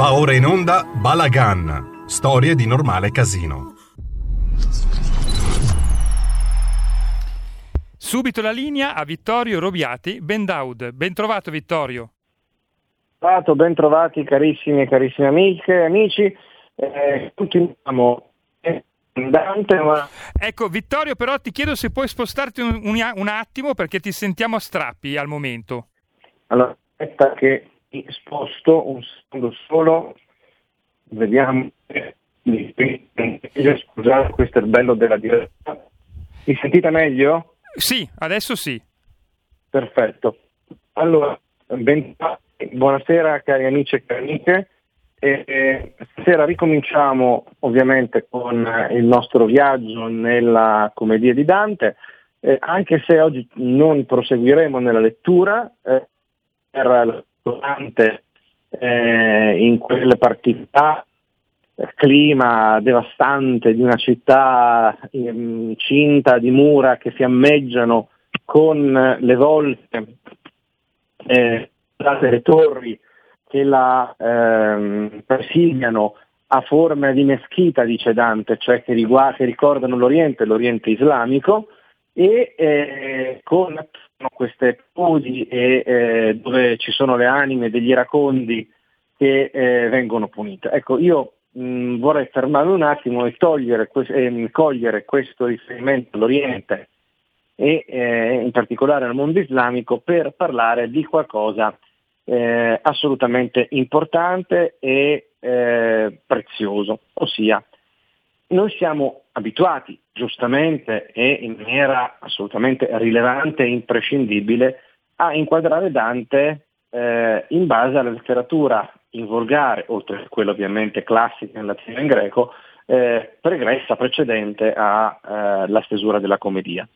Va ora in onda Balagan, storie di normale casino. Subito la linea a Vittorio Robiati, Ben Daud. Ben trovato Vittorio. Ben trovati carissimi e carissime amiche e amici. Eh, continuiamo Dante, ma... Ecco, Vittorio, però ti chiedo se puoi spostarti un, un, un, attimo perché ti sentiamo a strappi al momento. Allora, aspetta che sposto un secondo solo, vediamo. Scusate, questo è il bello della diretta. Mi sentite meglio? Sì, adesso sì. Perfetto. Allora, buonasera cari amici e cari amiche. E, stasera ricominciamo ovviamente con il nostro viaggio nella commedia di Dante, eh, anche se oggi non proseguiremo nella lettura, eh, per Dante eh, in quelle particolari clima devastante di una città eh, cinta di mura che fiammeggiano con le volte, eh, le torri che la ehm, presidiano a forma di meschita, dice Dante, cioè che, riguarda, che ricordano l'Oriente, l'Oriente islamico, e eh, con queste podi e, eh, dove ci sono le anime degli iracondi che eh, vengono punite. Ecco, io mh, vorrei fermarmi un attimo e que- cogliere questo riferimento all'Oriente e eh, in particolare al mondo islamico per parlare di qualcosa eh, assolutamente importante e eh, prezioso, ossia noi siamo abituati giustamente e in maniera assolutamente rilevante e imprescindibile a inquadrare Dante eh, in base alla letteratura in volgare, oltre a quella ovviamente classica in latino e in greco, eh, pregressa, precedente alla eh, stesura della commedia.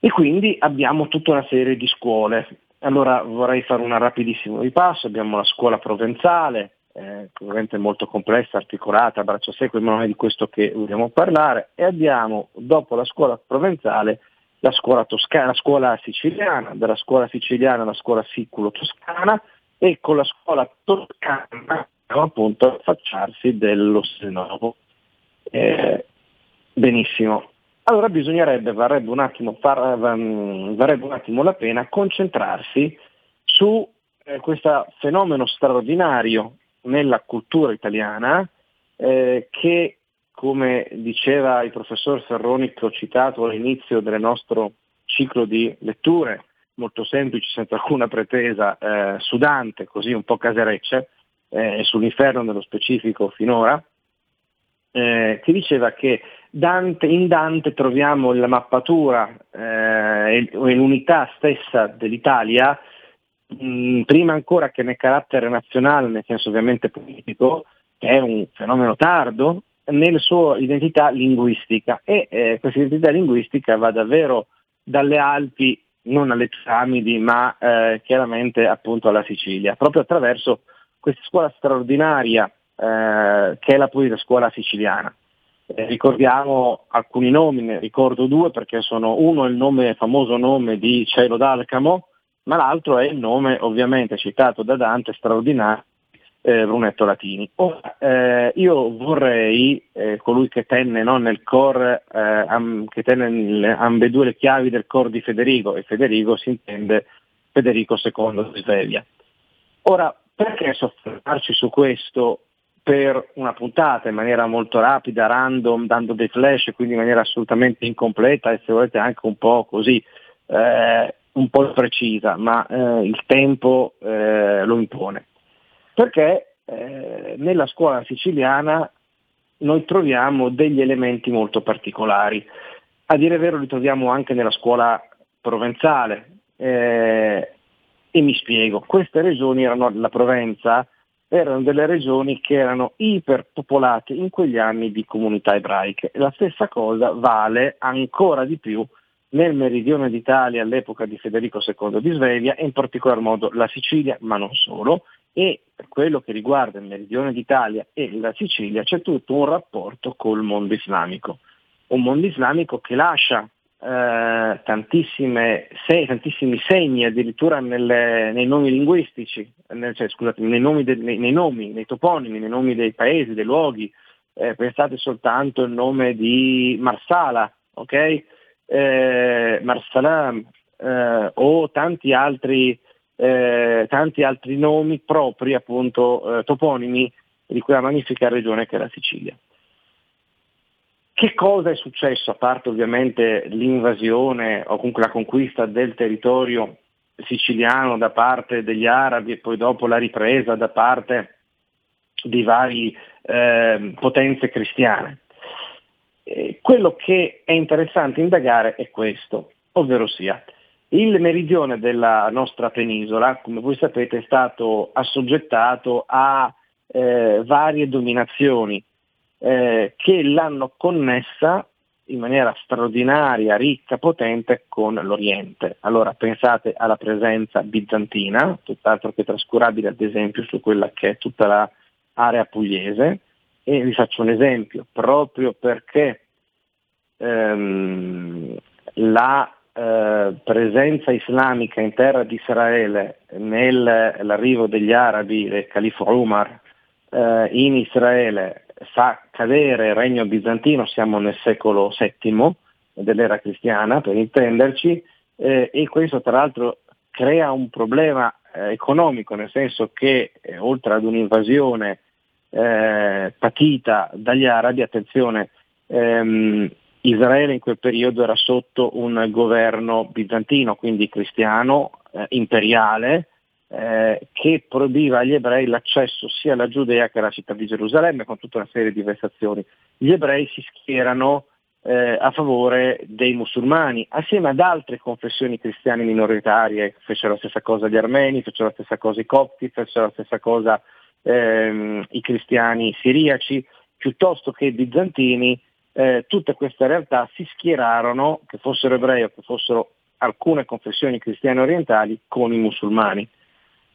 E quindi abbiamo tutta una serie di scuole, allora vorrei fare un rapidissimo ripasso, abbiamo la scuola provenzale, eh, molto complessa, articolata, a braccio secco, ma non è di questo che vogliamo parlare, e abbiamo dopo la scuola provenzale la scuola, toscana, la scuola siciliana, dalla scuola siciliana alla scuola siculo-toscana e con la scuola toscana appunto affacciarsi dello Senovo. Eh, benissimo, allora bisognerebbe, varrebbe un attimo, far, varrebbe un attimo la pena concentrarsi su eh, questo fenomeno straordinario nella cultura italiana eh, che, come diceva il professor Ferroni che ho citato all'inizio del nostro ciclo di letture, molto semplici, senza alcuna pretesa, eh, su Dante, così un po' caserecce, eh, sull'inferno nello specifico finora, eh, che diceva che Dante, in Dante troviamo la mappatura eh, e l'unità stessa dell'Italia, mm, prima ancora che nel carattere nazionale, nel senso ovviamente politico, che è un fenomeno tardo, nella sua identità linguistica. E eh, questa identità linguistica va davvero dalle Alpi, non alle Tramidi, ma eh, chiaramente appunto alla Sicilia, proprio attraverso questa scuola straordinaria eh, che è la pulita scuola siciliana. Eh, ricordiamo alcuni nomi, ne ricordo due perché sono uno il nome, famoso nome di Cielo d'Alcamo, ma l'altro è il nome ovviamente citato da Dante straordinario eh, Brunetto Latini. Ora, eh, io vorrei, eh, colui che tenne no, nel core, eh, am, che tenne nelle, ambedue le chiavi del cor di Federico, e Federico si intende Federico II di Svevia. Ora, perché soffermarci su questo per una puntata in maniera molto rapida, random, dando dei flash, quindi in maniera assolutamente incompleta e se volete anche un po' così, eh, un po' precisa, ma eh, il tempo eh, lo impone. Perché eh, nella scuola siciliana noi troviamo degli elementi molto particolari. A dire vero li troviamo anche nella scuola provenzale. Eh, e mi spiego, queste regioni erano la Provenza, erano delle regioni che erano iperpopolate in quegli anni di comunità ebraiche. La stessa cosa vale ancora di più nel meridione d'Italia all'epoca di Federico II di Svevia e in particolar modo la Sicilia, ma non solo, e per quello che riguarda il meridione d'Italia e la Sicilia c'è tutto un rapporto col mondo islamico. Un mondo islamico che lascia eh, se, tantissimi segni addirittura nelle, nei nomi linguistici, nel, cioè, scusate, nei nomi, de, nei, nei nomi, nei toponimi, nei nomi dei paesi, dei luoghi. Eh, pensate soltanto al nome di Marsala, ok? Eh, Marsalam, eh, o tanti altri, eh, tanti altri nomi propri, appunto, eh, toponimi di quella magnifica regione che è la Sicilia. Che cosa è successo, a parte ovviamente l'invasione o comunque la conquista del territorio siciliano da parte degli arabi e poi dopo la ripresa da parte di varie eh, potenze cristiane? Eh, quello che è interessante indagare è questo, ovvero sia il meridione della nostra penisola, come voi sapete, è stato assoggettato a eh, varie dominazioni eh, che l'hanno connessa in maniera straordinaria, ricca, potente con l'Oriente. Allora pensate alla presenza bizantina, tutt'altro che trascurabile ad esempio su quella che è tutta l'area pugliese, e vi faccio un esempio, proprio perché ehm, la eh, presenza islamica in terra di Israele nell'arrivo degli arabi, del califo Umar, eh, in Israele fa cadere il regno bizantino, siamo nel secolo VII dell'era cristiana per intenderci, eh, e questo tra l'altro crea un problema eh, economico, nel senso che eh, oltre ad un'invasione eh, patita dagli arabi, attenzione, ehm, Israele in quel periodo era sotto un governo bizantino, quindi cristiano, eh, imperiale, eh, che proibiva agli ebrei l'accesso sia alla Giudea che alla città di Gerusalemme con tutta una serie di vessazioni. Gli ebrei si schierano eh, a favore dei musulmani, assieme ad altre confessioni cristiane minoritarie, fecero la stessa cosa gli armeni, fecero la stessa cosa i copti, fecero la stessa cosa ehm, i cristiani siriaci, piuttosto che i bizantini, eh, tutte queste realtà si schierarono, che fossero ebrei o che fossero alcune confessioni cristiane orientali, con i musulmani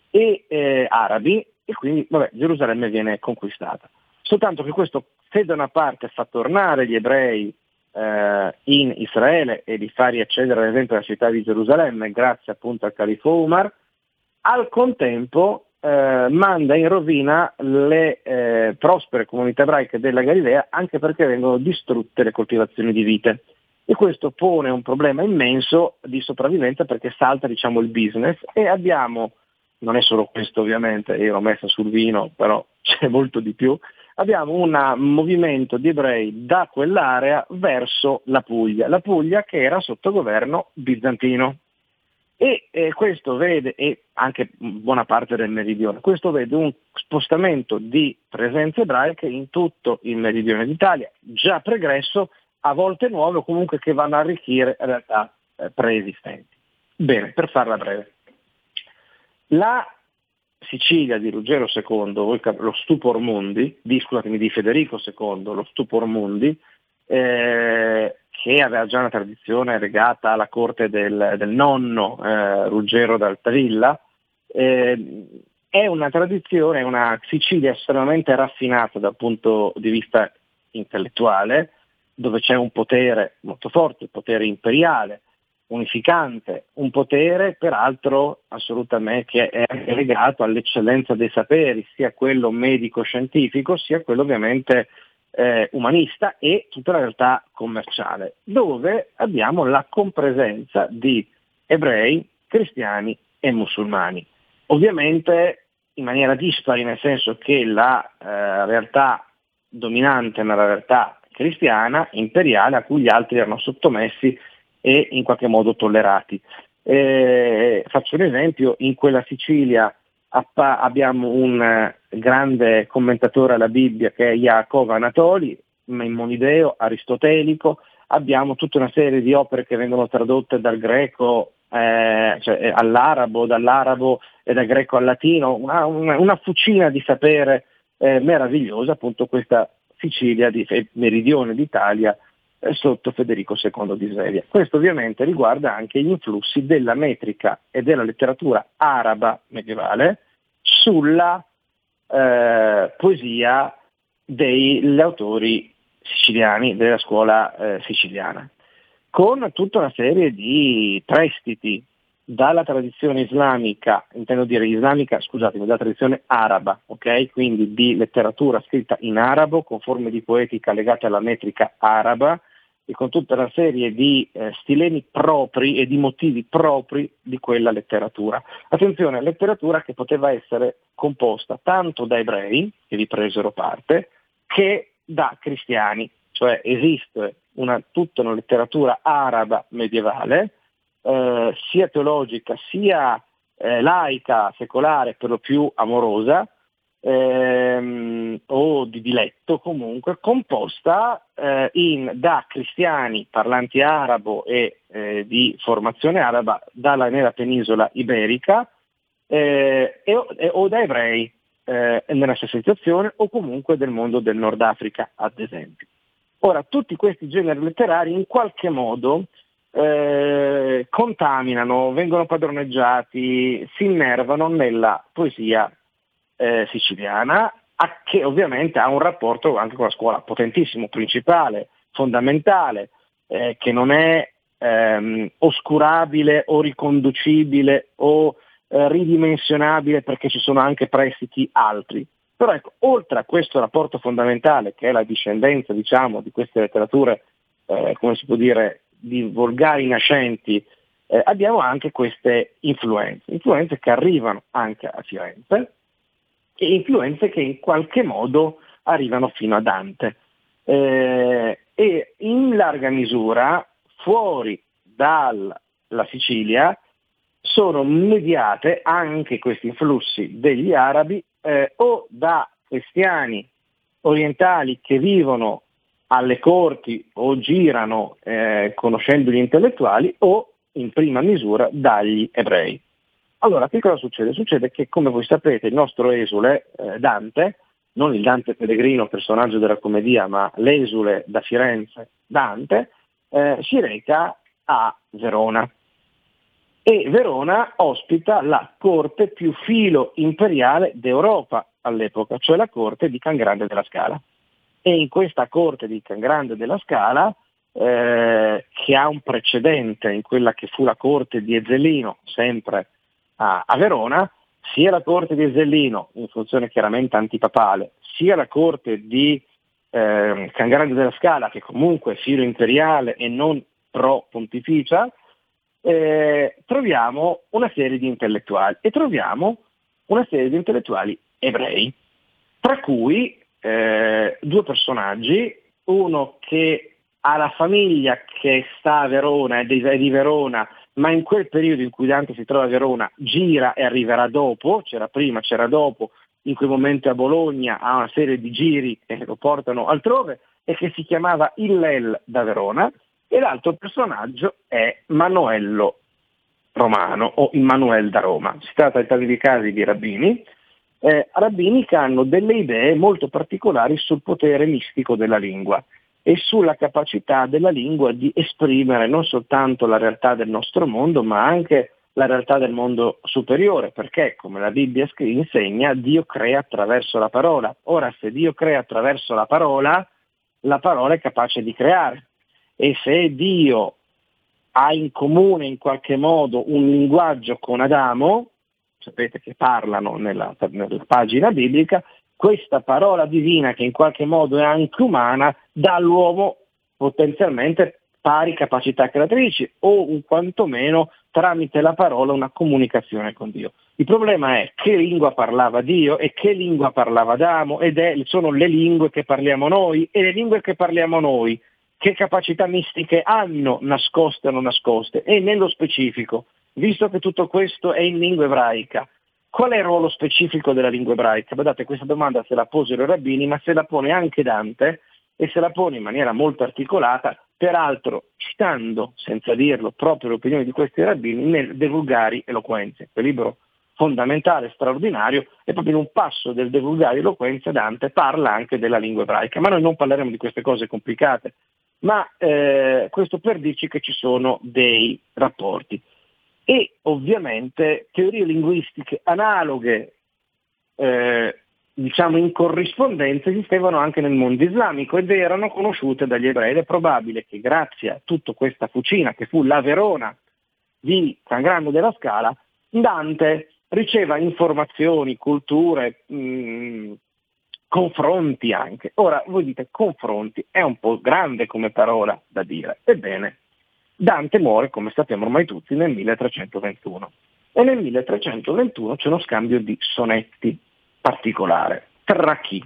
e eh, arabi e quindi vabbè, Gerusalemme viene conquistata. Soltanto che questo se da una parte fa tornare gli ebrei eh, in Israele e li fa riaccedere ad esempio alla città di Gerusalemme grazie appunto al califo Umar, al contempo eh, manda in rovina le eh, prospere comunità ebraiche della Galilea anche perché vengono distrutte le coltivazioni di vite. E questo pone un problema immenso di sopravvivenza perché salta diciamo, il business e abbiamo non è solo questo ovviamente, io l'ho messa sul vino, però c'è molto di più, abbiamo un movimento di ebrei da quell'area verso la Puglia, la Puglia che era sotto governo bizantino. E eh, questo vede, e anche buona parte del meridione, questo vede un spostamento di presenze ebraiche in tutto il meridione d'Italia, già pregresso, a volte nuove o comunque che vanno a arricchire realtà eh, preesistenti. Bene, per farla breve. La Sicilia di Ruggero II, lo Stupor Mundi, di, scusatemi, di Federico II, lo Stupor Mundi, eh, che aveva già una tradizione legata alla corte del, del nonno eh, Ruggero d'Altavilla, eh, è una tradizione, una Sicilia estremamente raffinata dal punto di vista intellettuale, dove c'è un potere molto forte, il potere imperiale, unificante, un potere peraltro assolutamente che è legato all'eccellenza dei saperi, sia quello medico-scientifico, sia quello ovviamente eh, umanista e tutta la realtà commerciale, dove abbiamo la compresenza di ebrei, cristiani e musulmani. Ovviamente in maniera dispari, nel senso che la eh, realtà dominante una realtà cristiana, imperiale, a cui gli altri erano sottomessi e in qualche modo tollerati. Eh, faccio un esempio, in quella Sicilia abbiamo un eh, grande commentatore alla Bibbia che è Jacob Anatoli, Maimonideo, aristotelico, abbiamo tutta una serie di opere che vengono tradotte dal greco eh, cioè, eh, all'arabo, dall'arabo e dal greco al latino, una, una, una fucina di sapere eh, meravigliosa, appunto questa Sicilia, di, meridione d'Italia, eh, sotto Federico II di Svevia. Questo ovviamente riguarda anche gli influssi della metrica e della letteratura araba medievale sulla eh, poesia degli autori siciliani, della scuola eh, siciliana. con tutta una serie di prestiti dalla tradizione islamica, intendo dire islamica, scusatemi, dalla tradizione araba, ok? Quindi di letteratura scritta in arabo, con forme di poetica legate alla metrica araba e con tutta una serie di eh, stilemi propri e di motivi propri di quella letteratura. Attenzione, letteratura che poteva essere composta tanto da ebrei, che vi presero parte, che da cristiani, cioè esiste una, tutta una letteratura araba medievale, eh, sia teologica sia eh, laica, secolare, per lo più amorosa, ehm, o di diletto comunque, composta eh, in, da cristiani parlanti arabo e eh, di formazione araba dalla nera penisola iberica eh, e, e, o da ebrei eh, nella stessa situazione o comunque del mondo del Nord Africa ad esempio. Ora, tutti questi generi letterari in qualche modo eh, contaminano, vengono padroneggiati, si innervano nella poesia eh, siciliana, che ovviamente ha un rapporto anche con la scuola potentissimo, principale, fondamentale, eh, che non è ehm, oscurabile o riconducibile o eh, ridimensionabile perché ci sono anche prestiti altri. Però ecco, oltre a questo rapporto fondamentale che è la discendenza diciamo, di queste letterature, eh, come si può dire, di volgari nascenti, eh, abbiamo anche queste influenze, influenze che arrivano anche a Firenze e influenze che in qualche modo arrivano fino a Dante. Eh, e in larga misura fuori dalla Sicilia sono mediate anche questi influssi degli arabi eh, o da cristiani orientali che vivono alle corti o girano eh, conoscendo gli intellettuali o in prima misura dagli ebrei. Allora, che cosa succede? Succede che, come voi sapete, il nostro esule, eh, Dante, non il Dante Pellegrino, personaggio della commedia, ma l'esule da Firenze, Dante, eh, si reca a Verona. E Verona ospita la corte più filo imperiale d'Europa all'epoca, cioè la corte di Can Grande della Scala e in questa corte di Can Grande della Scala, eh, che ha un precedente in quella che fu la corte di Ezzelino, sempre a, a Verona, sia la corte di Ezzelino, in funzione chiaramente antipapale, sia la corte di eh, Can Grande della Scala, che comunque è filo imperiale e non pro pontificia, eh, troviamo una serie di intellettuali e troviamo una serie di intellettuali ebrei, tra cui eh, due personaggi, uno che ha la famiglia che sta a Verona, è di, è di Verona, ma in quel periodo in cui Dante si trova a Verona gira e arriverà dopo, c'era prima, c'era dopo, in quel momento a Bologna ha una serie di giri che lo portano altrove e che si chiamava Illel da Verona e l'altro personaggio è Manuello Romano o Immanuel da Roma. Si tratta in tali casi di rabbini eh, rabbini che hanno delle idee molto particolari sul potere mistico della lingua e sulla capacità della lingua di esprimere non soltanto la realtà del nostro mondo, ma anche la realtà del mondo superiore, perché come la Bibbia insegna, Dio crea attraverso la parola. Ora, se Dio crea attraverso la parola, la parola è capace di creare. E se Dio ha in comune in qualche modo un linguaggio con Adamo, sapete che parlano nella, nella pagina biblica, questa parola divina che in qualche modo è anche umana dà all'uomo potenzialmente pari capacità creatrici o quantomeno tramite la parola una comunicazione con Dio. Il problema è che lingua parlava Dio e che lingua parlava Adamo ed è, sono le lingue che parliamo noi e le lingue che parliamo noi che capacità mistiche hanno nascoste o non nascoste e nello specifico visto che tutto questo è in lingua ebraica, qual è il ruolo specifico della lingua ebraica? Guardate, questa domanda se la posero i rabbini, ma se la pone anche Dante e se la pone in maniera molto articolata, peraltro citando, senza dirlo, proprio l'opinione di questi rabbini nel De Vulgari Eloquenze, quel libro fondamentale, straordinario, e proprio in un passo del De Vulgari Eloquenze Dante parla anche della lingua ebraica, ma noi non parleremo di queste cose complicate, ma eh, questo per dirci che ci sono dei rapporti e ovviamente teorie linguistiche analoghe eh, diciamo in corrispondenza esistevano anche nel mondo islamico ed erano conosciute dagli ebrei ed è probabile che grazie a tutta questa fucina che fu la Verona di San Grande della Scala, Dante riceva informazioni, culture, mh, mm, confronti anche. Ora voi dite confronti, è un po' grande come parola da dire. Ebbene, Dante muore, come sappiamo ormai tutti, nel 1321 e nel 1321 c'è uno scambio di sonetti particolare. Tra chi?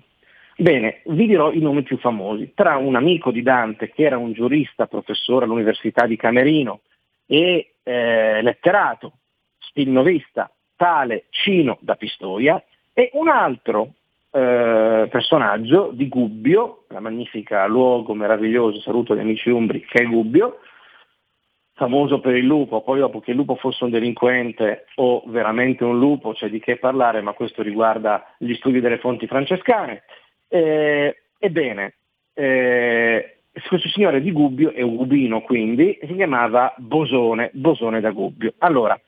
Bene, vi dirò i nomi più famosi. Tra un amico di Dante che era un giurista, professore all'Università di Camerino e eh, letterato, stilnovista, tale Cino da Pistoia, e un altro eh, personaggio di Gubbio, la magnifica luogo meraviglioso, saluto gli amici umbri, che è Gubbio, famoso per il lupo, poi dopo che il lupo fosse un delinquente o veramente un lupo c'è di che parlare, ma questo riguarda gli studi delle fonti francescane. Eh, ebbene, eh, questo signore di Gubbio, è un gubino quindi, si chiamava Bosone, Bosone da Gubbio. Allora,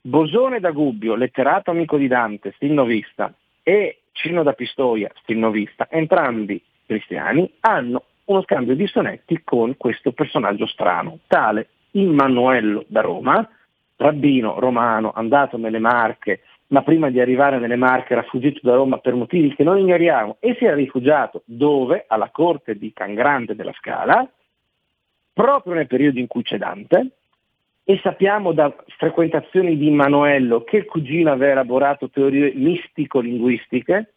Bosone da Gubbio, letterato amico di Dante, stilnovista, e Cino da Pistoia, stilnovista, entrambi cristiani, hanno uno scambio di sonetti con questo personaggio strano, tale Immanuello da Roma, rabbino romano andato nelle Marche, ma prima di arrivare nelle Marche era fuggito da Roma per motivi che non ignoriamo e si era rifugiato dove? Alla corte di Cangrande della Scala, proprio nel periodo in cui c'è Dante, e sappiamo da frequentazioni di Immanuello che il cugino aveva elaborato teorie mistico-linguistiche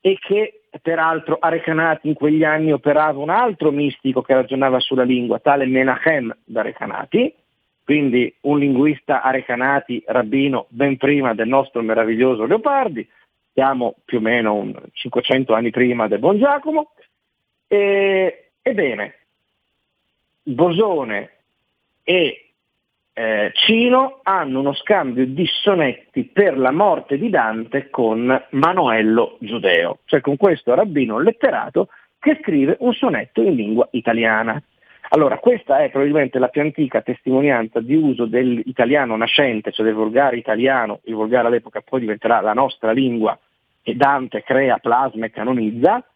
e che peraltro a Recanati in quegli anni operava un altro mistico che ragionava sulla lingua, tale Menachem da Recanati, quindi un linguista a Recanati, rabbino, ben prima del nostro meraviglioso Leopardi, siamo più o meno 500 anni prima del Buon Giacomo. E, ebbene, Bosone e eh, Cino hanno uno scambio di sonetti per la morte di Dante con Manoello Giudeo, cioè con questo rabbino letterato che scrive un sonetto in lingua italiana. Allora, questa è probabilmente la più antica testimonianza di uso dell'italiano nascente, cioè del volgare italiano, il volgare all'epoca poi diventerà la nostra lingua che Dante crea, plasma e canonizza,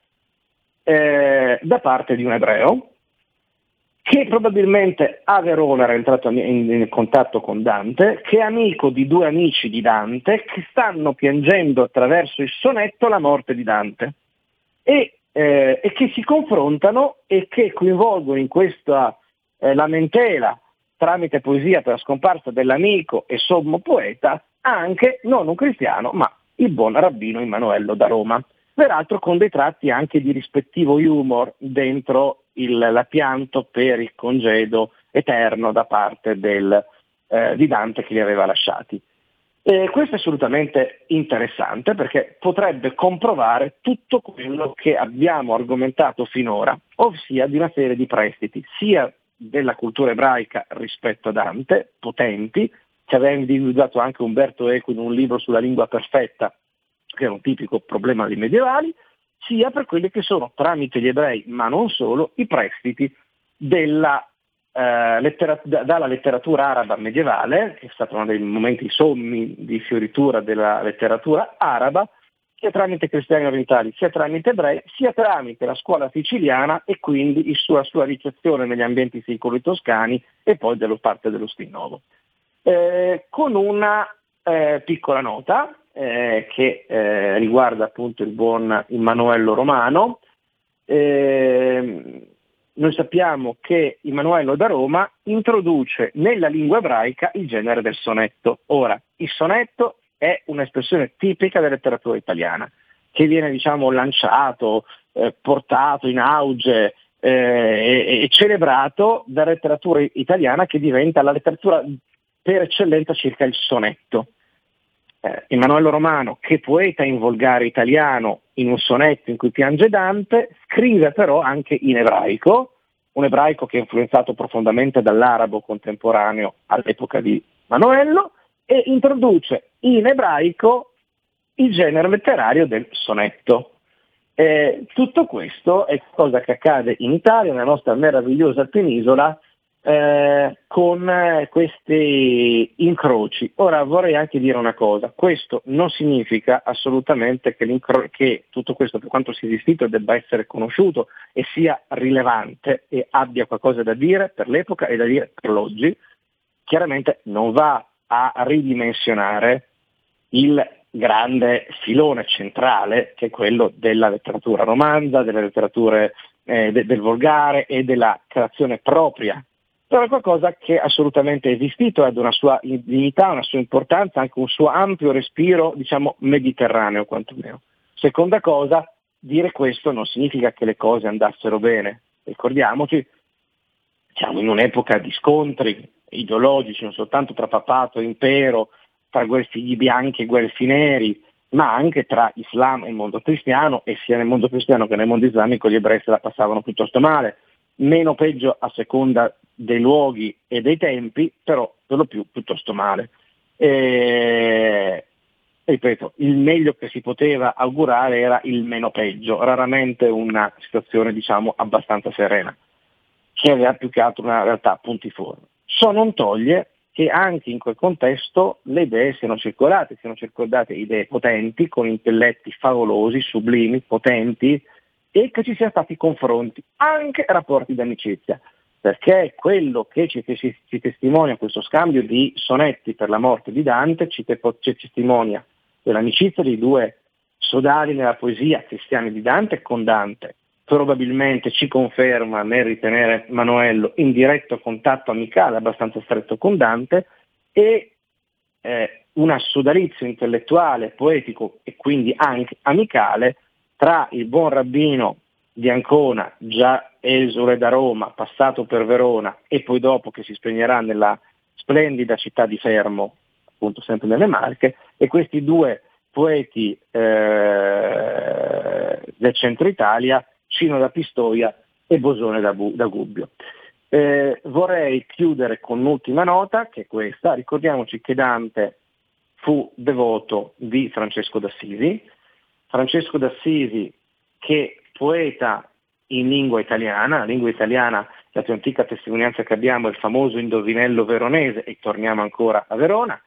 eh, da parte di un ebreo, che probabilmente a Verona era entrato in, contatto con Dante, che è amico di due amici di Dante che stanno piangendo attraverso il sonetto la morte di Dante. E, eh, e che si confrontano e che coinvolgono in questa eh, lamentela tramite poesia per la scomparsa dell'amico e sommo poeta anche non un cristiano ma il buon rabbino Emanuello da Roma peraltro con dei tratti anche di rispettivo humor dentro il, la pianto per il congedo eterno da parte del, eh, di Dante che li aveva lasciati. E questo è assolutamente interessante perché potrebbe comprovare tutto quello che abbiamo argomentato finora, ossia di una serie di prestiti, sia della cultura ebraica rispetto a Dante, potenti, che aveva individuato anche Umberto Eco in un libro sulla lingua perfetta, che era un tipico problema dei medievali, sia per quelli che sono, tramite gli ebrei, ma non solo, i prestiti della, eh, letterat- dalla letteratura araba medievale, che è stato uno dei momenti sommi di fioritura della letteratura araba, sia tramite cristiani orientali, sia tramite ebrei, sia tramite la scuola siciliana e quindi la sua ricezione negli ambienti siculi toscani e poi dello parte dello Stinnovo. Eh, con una eh, piccola nota, eh, che eh, riguarda appunto il buon Immanuello Romano. Eh, noi sappiamo che Immanuello da Roma introduce nella lingua ebraica il genere del sonetto. Ora, il sonetto è un'espressione tipica della letteratura italiana, che viene diciamo, lanciato, eh, portato in auge eh, e, e celebrato dalla letteratura italiana che diventa la letteratura per eccellenza circa il sonetto eh, Emanuele Romano, che poeta in volgare italiano in un sonetto in cui piange Dante, scrive però anche in ebraico, un ebraico che è influenzato profondamente dall'arabo contemporaneo all'epoca di Manuello, e introduce in ebraico il genere letterario del sonetto. Eh, tutto questo è cosa che accade in Italia, nella nostra meravigliosa penisola, eh, con eh, questi incroci. Ora vorrei anche dire una cosa, questo non significa assolutamente che, che tutto questo per quanto sia esistito debba essere conosciuto e sia rilevante e abbia qualcosa da dire per l'epoca e da dire per l'oggi, chiaramente non va a ridimensionare il grande filone centrale che è quello della letteratura romanza, delle letterature eh, de- del volgare e della creazione propria però è qualcosa che assolutamente è esistito, ha una sua dignità, una sua importanza, anche un suo ampio respiro, diciamo, mediterraneo quantomeno. Seconda cosa, dire questo non significa che le cose andassero bene. Ricordiamoci, siamo in un'epoca di scontri ideologici, non soltanto tra papato e impero, tra guelfi bianchi e guelfi neri, ma anche tra Islam e il mondo cristiano, e sia nel mondo cristiano che nel mondo islamico gli ebrei se la passavano piuttosto male meno peggio a seconda dei luoghi e dei tempi, però per lo più piuttosto male. E, ripeto, il meglio che si poteva augurare era il meno peggio, raramente una situazione diciamo abbastanza serena, che aveva più che altro una realtà puntiforme. Ciò non toglie che anche in quel contesto le idee siano circolate, siano circolate idee potenti, con intelletti favolosi, sublimi, potenti, e che ci siano stati confronti, anche rapporti di amicizia, perché quello che ci, ci, ci testimonia questo scambio di sonetti per la morte di Dante ci, ci testimonia dell'amicizia dei due sodali nella poesia cristiani di Dante con Dante, probabilmente ci conferma nel ritenere Manuello in diretto contatto amicale abbastanza stretto con Dante e eh, un sodalizio intellettuale, poetico e quindi anche amicale tra il buon rabbino di Ancona, già esule da Roma, passato per Verona e poi dopo che si spegnerà nella splendida città di Fermo, appunto sempre nelle Marche, e questi due poeti eh, del centro Italia, Cino da Pistoia e Bosone da, Bu- da Gubbio. Eh, vorrei chiudere con un'ultima nota, che è questa. Ricordiamoci che Dante fu devoto di Francesco d'Assisi, Francesco d'Assisi che poeta in lingua italiana, la lingua italiana, la più antica testimonianza che abbiamo è il famoso indovinello veronese e torniamo ancora a Verona,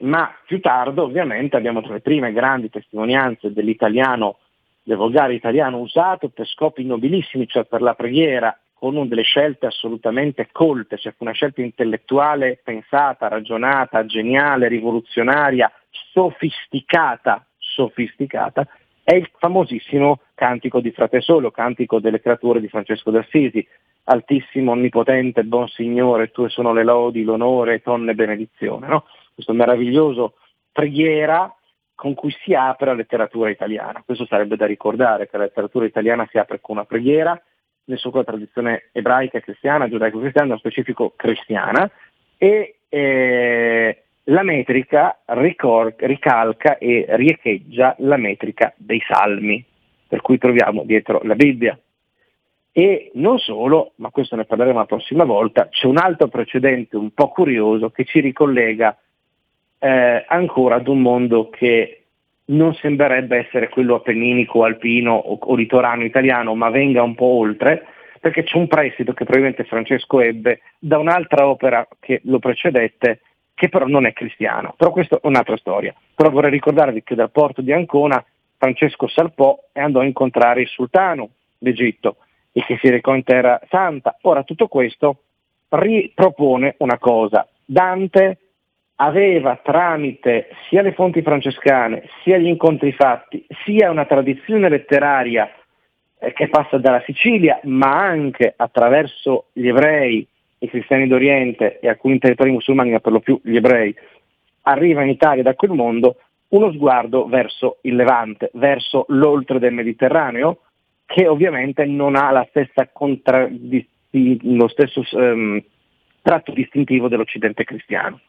ma più tardo ovviamente abbiamo tra le prime grandi testimonianze dell'italiano, del volgare italiano usato per scopi nobilissimi, cioè per la preghiera, con una delle scelte assolutamente colte, cioè una scelta intellettuale pensata, ragionata, geniale, rivoluzionaria, sofisticata, sofisticata, è il famosissimo cantico di Frate Solo, cantico delle creature di Francesco d'Assisi, altissimo, onnipotente, buon Signore, tue sono le lodi, l'onore, tonne benedizione. No? Questo meraviglioso preghiera con cui si apre la letteratura italiana. Questo sarebbe da ricordare, che la letteratura italiana si apre con una preghiera, nel suo la tradizione ebraica e cristiana, giudaico-cristiana, nello specifico cristiana, e eh, la metrica ricor- ricalca e riecheggia la metrica dei salmi, per cui troviamo dietro la Bibbia. E non solo, ma questo ne parleremo la prossima volta, c'è un altro precedente un po' curioso che ci ricollega eh, ancora ad un mondo che non sembrerebbe essere quello appenninico, alpino o, o litorano italiano, ma venga un po' oltre, perché c'è un prestito che probabilmente Francesco ebbe da un'altra opera che lo precedette, che però non è cristiano. Però questa è un'altra storia. Però vorrei ricordarvi che dal porto di Ancona Francesco salpò e andò a incontrare il sultano d'Egitto e che si recò in terra santa. Ora tutto questo ripropone una cosa. Dante aveva tramite sia le fonti francescane, sia gli incontri fatti, sia una tradizione letteraria eh, che passa dalla Sicilia, ma anche attraverso gli ebrei i cristiani d'Oriente e alcuni territori musulmani, ma per lo più gli ebrei, arriva in Italia da quel mondo, uno sguardo verso il Levante, verso l'oltre del Mediterraneo, che ovviamente non ha la stessa lo stesso um, tratto distintivo dell'Occidente cristiano.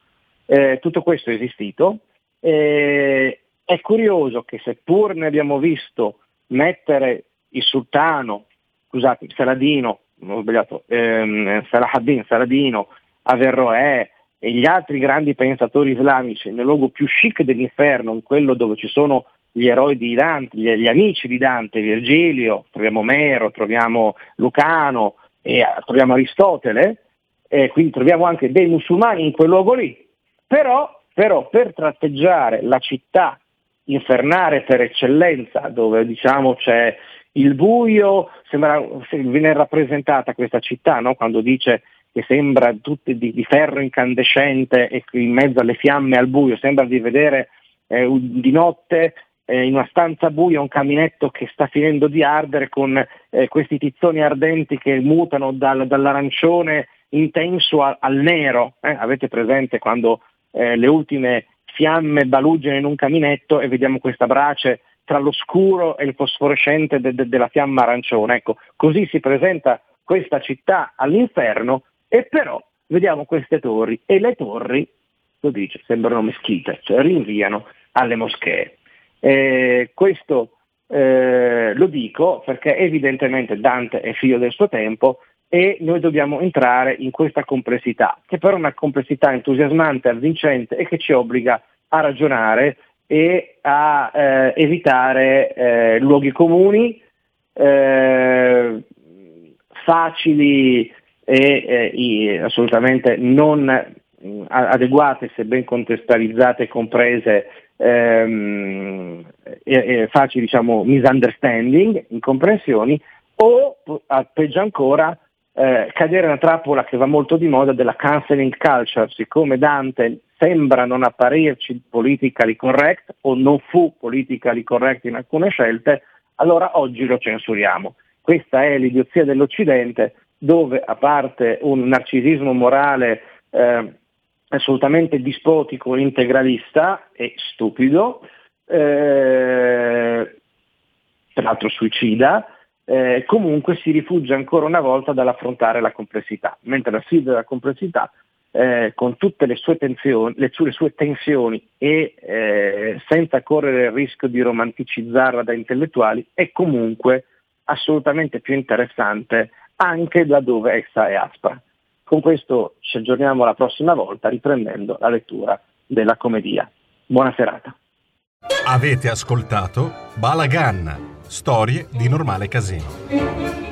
Eh, tutto questo è esistito. Eh, è curioso che seppur ne abbiamo visto mettere il sultano, scusate, il Saladino ho sbagliato, ehm, Salahaddin, Saladino, Averroè e gli altri grandi pensatori islamici nel luogo più chic dell'inferno, in quello dove ci sono gli eroi di Dante, gli, gli amici di Dante, Virgilio, troviamo Omero, troviamo Lucano e troviamo Aristotele, eh, quindi troviamo anche dei musulmani in quel luogo lì, però, però per tratteggiare la città infernale per eccellenza, dove diciamo c'è il buio, sembra, viene rappresentata questa città no? quando dice che sembra tutti di, di, ferro incandescente e in mezzo alle fiamme al buio, sembra di vedere eh, di notte eh, in una stanza buia un caminetto che sta finendo di ardere con eh, questi tizzoni ardenti che mutano dal, dall'arancione intenso a, al nero. Eh? Avete presente quando eh, le ultime fiamme baluggiano in un caminetto e vediamo questa brace tra lo scuro e il fosforescente de- de- della fiamma arancione. Ecco, così si presenta questa città all'inferno e però vediamo queste torri e le torri, lo dice, sembrano meschite, cioè rinviano alle moschee. Eh, questo eh, lo dico perché evidentemente Dante è figlio del suo tempo e noi dobbiamo entrare in questa complessità, che però è una complessità entusiasmante, avvincente e che ci obbliga a ragionare e a eh, evitare eh, luoghi comuni eh, facili e eh, assolutamente non mm, adeguate se ben contestualizzate e comprese ehm, facili diciamo, misunderstanding, incomprensioni o peggio ancora eh, cadere nella trappola che va molto di moda della cancelling culture, siccome Dante sembra non apparirci politically correct o non fu politically correct in alcune scelte, allora oggi lo censuriamo. Questa è l'idiozia dell'Occidente dove a parte un narcisismo morale eh, assolutamente dispotico, integralista e stupido, eh, peraltro suicida, eh, comunque si rifugia ancora una volta dall'affrontare la complessità, mentre la sfida della complessità eh, con tutte le sue, tensioni, le le sue tensioni e eh, senza correre il rischio di romanticizzarla da intellettuali, è comunque assolutamente più interessante anche da dove essa è aspra. Con questo ci aggiorniamo la prossima volta riprendendo la lettura della commedia. Buona serata. Avete ascoltato Balagan, storie di normale casino.